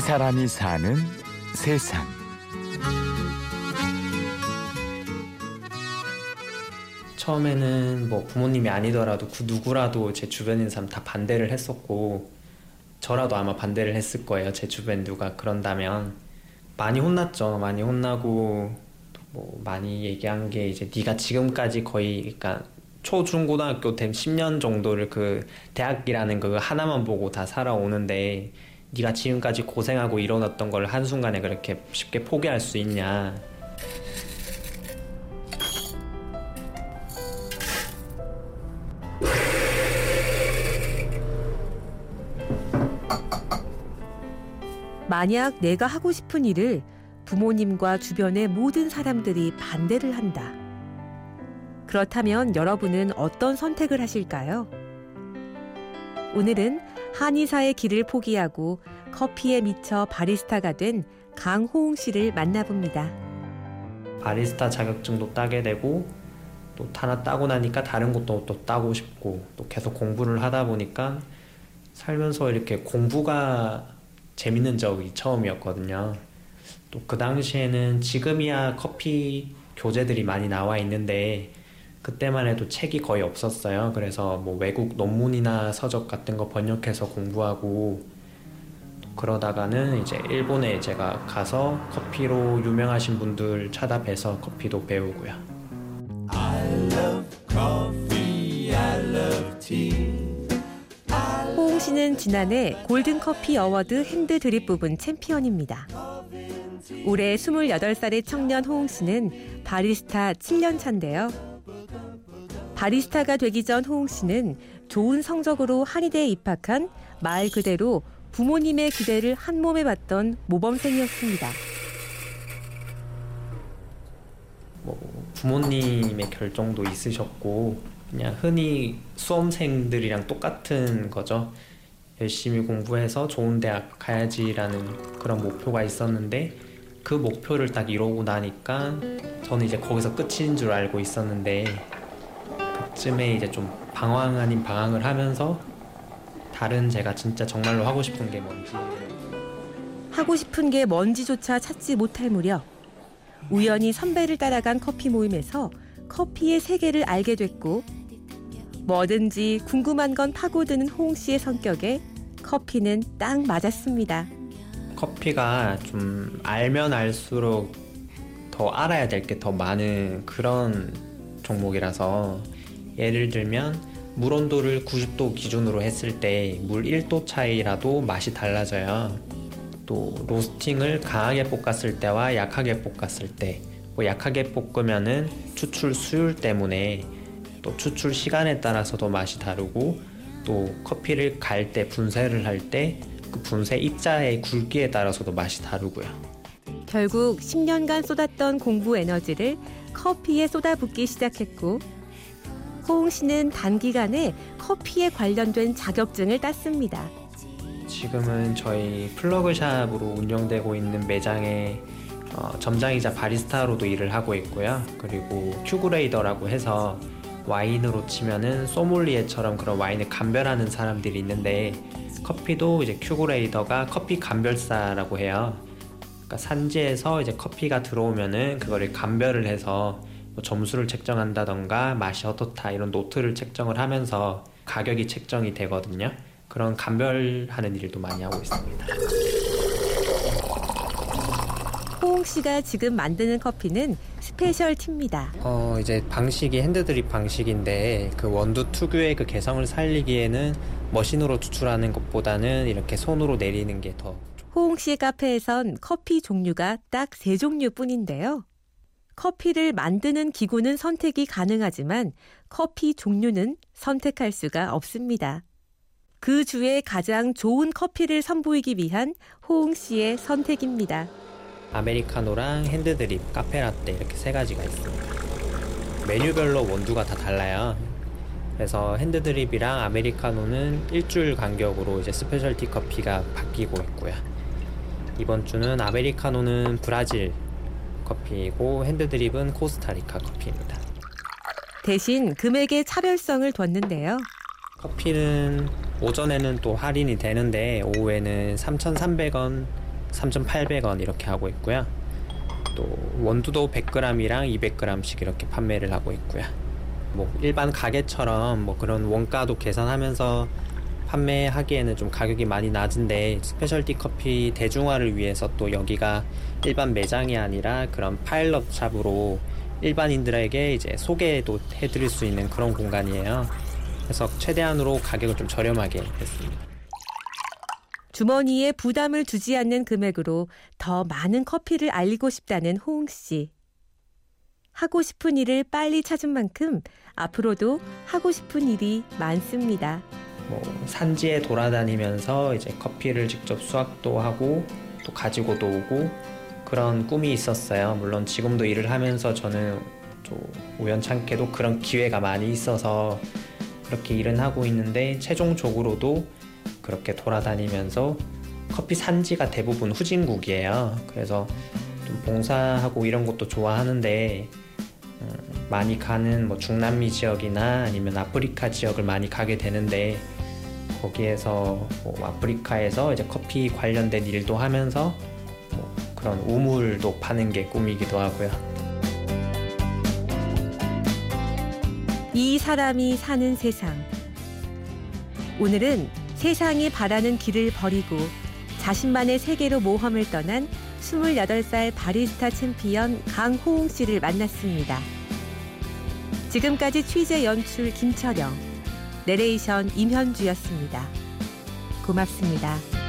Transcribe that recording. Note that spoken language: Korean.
이 사람이 사는 세상. 처음에는 뭐 부모님이 아니더라도 그 누구라도 제 있는 사람 다 반대를 했었고 저라도 아마 반대를 했을 거예요. 제 주변 누가 그런다면 많이 혼났죠. 많이 혼나고 뭐 많이 얘기한 게 이제 네가 지금까지 거의 그러니까 초중고등학교 된 10년 정도를 그 대학이라는 그 하나만 보고 다 살아오는데 네가 지금까지 고생하고 이뤄놨던 걸 한순간에 그렇게 쉽게 포기할 수 있냐 만약 내가 하고 싶은 일을 부모님과 주변의 모든 사람들이 반대를 한다. 그렇다면 여러분은 어떤 선택을 하실까요? 오늘은 한의사의 길을 포기하고 커피에 미쳐 바리스타가 된 강호웅 씨를 만나봅니다. 바리스타 자격증도 따게 되고 또 하나 따고 나니까 다른 것도 또 따고 싶고 또 계속 공부를 하다 보니까 살면서 이렇게 공부가 재밌는 적이 처음이었거든요. 또 그 당시에는 지금이야 커피 교재들이 많이 나와 있는데 그때만 해도 책이 거의 없었어요. 그래서 뭐 외국 논문이나 서적 같은 거 번역해서 공부하고 그러다가는 이제 일본에 제가 가서 커피로 유명하신 분들 찾아뵈서 커피도 배우고요. 호웅 씨는 지난해 골든 커피 어워드 핸드 드립 부분 챔피언입니다. 올해 28살의 청년 호웅 씨는 바리스타 7년 차인데요. 바리스타가 되기 전 호웅 씨는 좋은 성적으로 한의대에 입학한 말 그대로 부모님의 기대를 한 몸에 받던 모범생이었습니다. 뭐 부모님의 결정도 있으셨고 그냥 흔히 수험생들이랑 똑같은 거죠. 열심히 공부해서 좋은 대학 가야지라는 그런 목표가 있었는데 그 목표를 딱 이루고 나니까 저는 이제 거기서 끝인 줄 알고 있었는데 그 쯤에 이제 좀 방황 아닌 방황을 하면서 다른 제가 진짜 정말로 하고 싶은 게 뭔지 하고 싶은 게 뭔지조차 찾지 못할 무렵 우연히 선배를 따라간 커피 모임에서 커피의 세계를 알게 됐고 뭐든지 궁금한 건 파고드는 호웅 씨의 성격에 커피는 딱 맞았습니다. 커피가 좀 알면 알수록 더 알아야 될 게 더 많은 그런 종목이라서 예를 들면 물 온도를 90도 기준으로 했을 때 물 1도 차이라도 맛이 달라져요. 또 로스팅을 강하게 볶았을 때와 약하게 볶았을 때, 뭐 약하게 볶으면은 추출 수율 때문에 또 추출 시간에 따라서도 맛이 다르고 또 커피를 갈 때 분쇄를 할 때 그 분쇄 입자의 굵기에 따라서도 맛이 다르고요. 결국 10년간 쏟았던 공부 에너지를 커피에 쏟아붓기 시작했고 호웅 씨는 단기간에 커피에 관련된 자격증을 땄습니다. 지금은 저희 플러그샵으로 운영되고 있는 매장에 어, 점장이자 바리스타로도 일을 하고 있고요. 그리고 Q grader라고 해서 와인으로 치면은 소믈리에처럼 그런 와인을 감별하는 사람들이 있는데 커피도 이제 Q grader가 커피 감별사라고 해요. 그러니까 산지에서 이제 커피가 들어오면은 그거를 감별을 해서 뭐 점수를 책정한다던가 맛이 어떻다 이런 노트를 책정을 하면서 가격이 책정이 되거든요. 그런 감별하는 일도 많이 하고 있습니다. 호웅 씨가 지금 만드는 커피는 specialty입니다. 어 이제 방식이 핸드드립 방식인데 그 원두 특유의 그 개성을 살리기에는 머신으로 추출하는 것보다는 이렇게 손으로 내리는 게 더. 호웅 씨의 카페에선 커피 종류가 딱 세 종류뿐인데요. 커피를 만드는 기구는 선택이 가능하지만 커피 종류는 선택할 수가 없습니다. 그 주에 가장 좋은 커피를 선보이기 위한 호웅 씨의 선택입니다. 아메리카노랑 핸드드립, 카페라떼 이렇게 세 가지가 있습니다. 메뉴별로 원두가 다 달라요. 그래서 핸드드립이랑 아메리카노는 일주일 간격으로 이제 specialty 커피가 바뀌고 있고요. 이번 주는 아메리카노는 브라질 커피이고 핸드드립은 코스타리카 커피입니다. 대신 금액의 차별성을 뒀는데요. 커피는 오전에는 또 할인이 되는데 오후에는 3,300원 3,800원 이렇게 하고 있고요. 또 원두도 100g이랑 200g씩 이렇게 판매를 하고 있고요. 뭐 일반 가게처럼 뭐 그런 원가도 계산하면서 판매하기에는 좀 가격이 많이 낮은데 specialty 커피 대중화를 위해서 또 여기가 일반 매장이 아니라 그런 pilot shop으로 일반인들에게 이제 소개도 해드릴 수 있는 그런 공간이에요. 그래서 최대한으로 가격을 좀 저렴하게 했습니다. 주머니에 부담을 주지 않는 금액으로 더 많은 커피를 알리고 싶다는 호응 씨. 하고 싶은 일을 빨리 찾은 만큼 앞으로도 하고 싶은 일이 많습니다. 뭐 산지에 돌아다니면서 이제 커피를 직접 수확도 하고 또 가지고도 오고 그런 꿈이 있었어요. 물론 지금도 일을 하면서 저는 또 우연찮게도 그런 기회가 많이 있어서 그렇게 일은 하고 있는데 최종적으로도 그렇게 돌아다니면서 커피 산지가 대부분 후진국이에요. 그래서 좀 봉사하고 이런 것도 좋아하는데 음, 많이 가는 뭐 중남미 지역이나 아니면 아프리카 지역을 많이 가게 되는데 거기에서 뭐 아프리카에서 이제 커피 관련된 일도 하면서 뭐 그런 우물도 파는 게 꿈이기도 하고요. 이 사람이 사는 세상. 오늘은 세상이 바라는 길을 버리고 자신만의 세계로 모험을 떠난 28살 바리스타 챔피언 강호웅 씨를 만났습니다. 지금까지 취재 연출 김철영, 내레이션 임현주였습니다. 고맙습니다.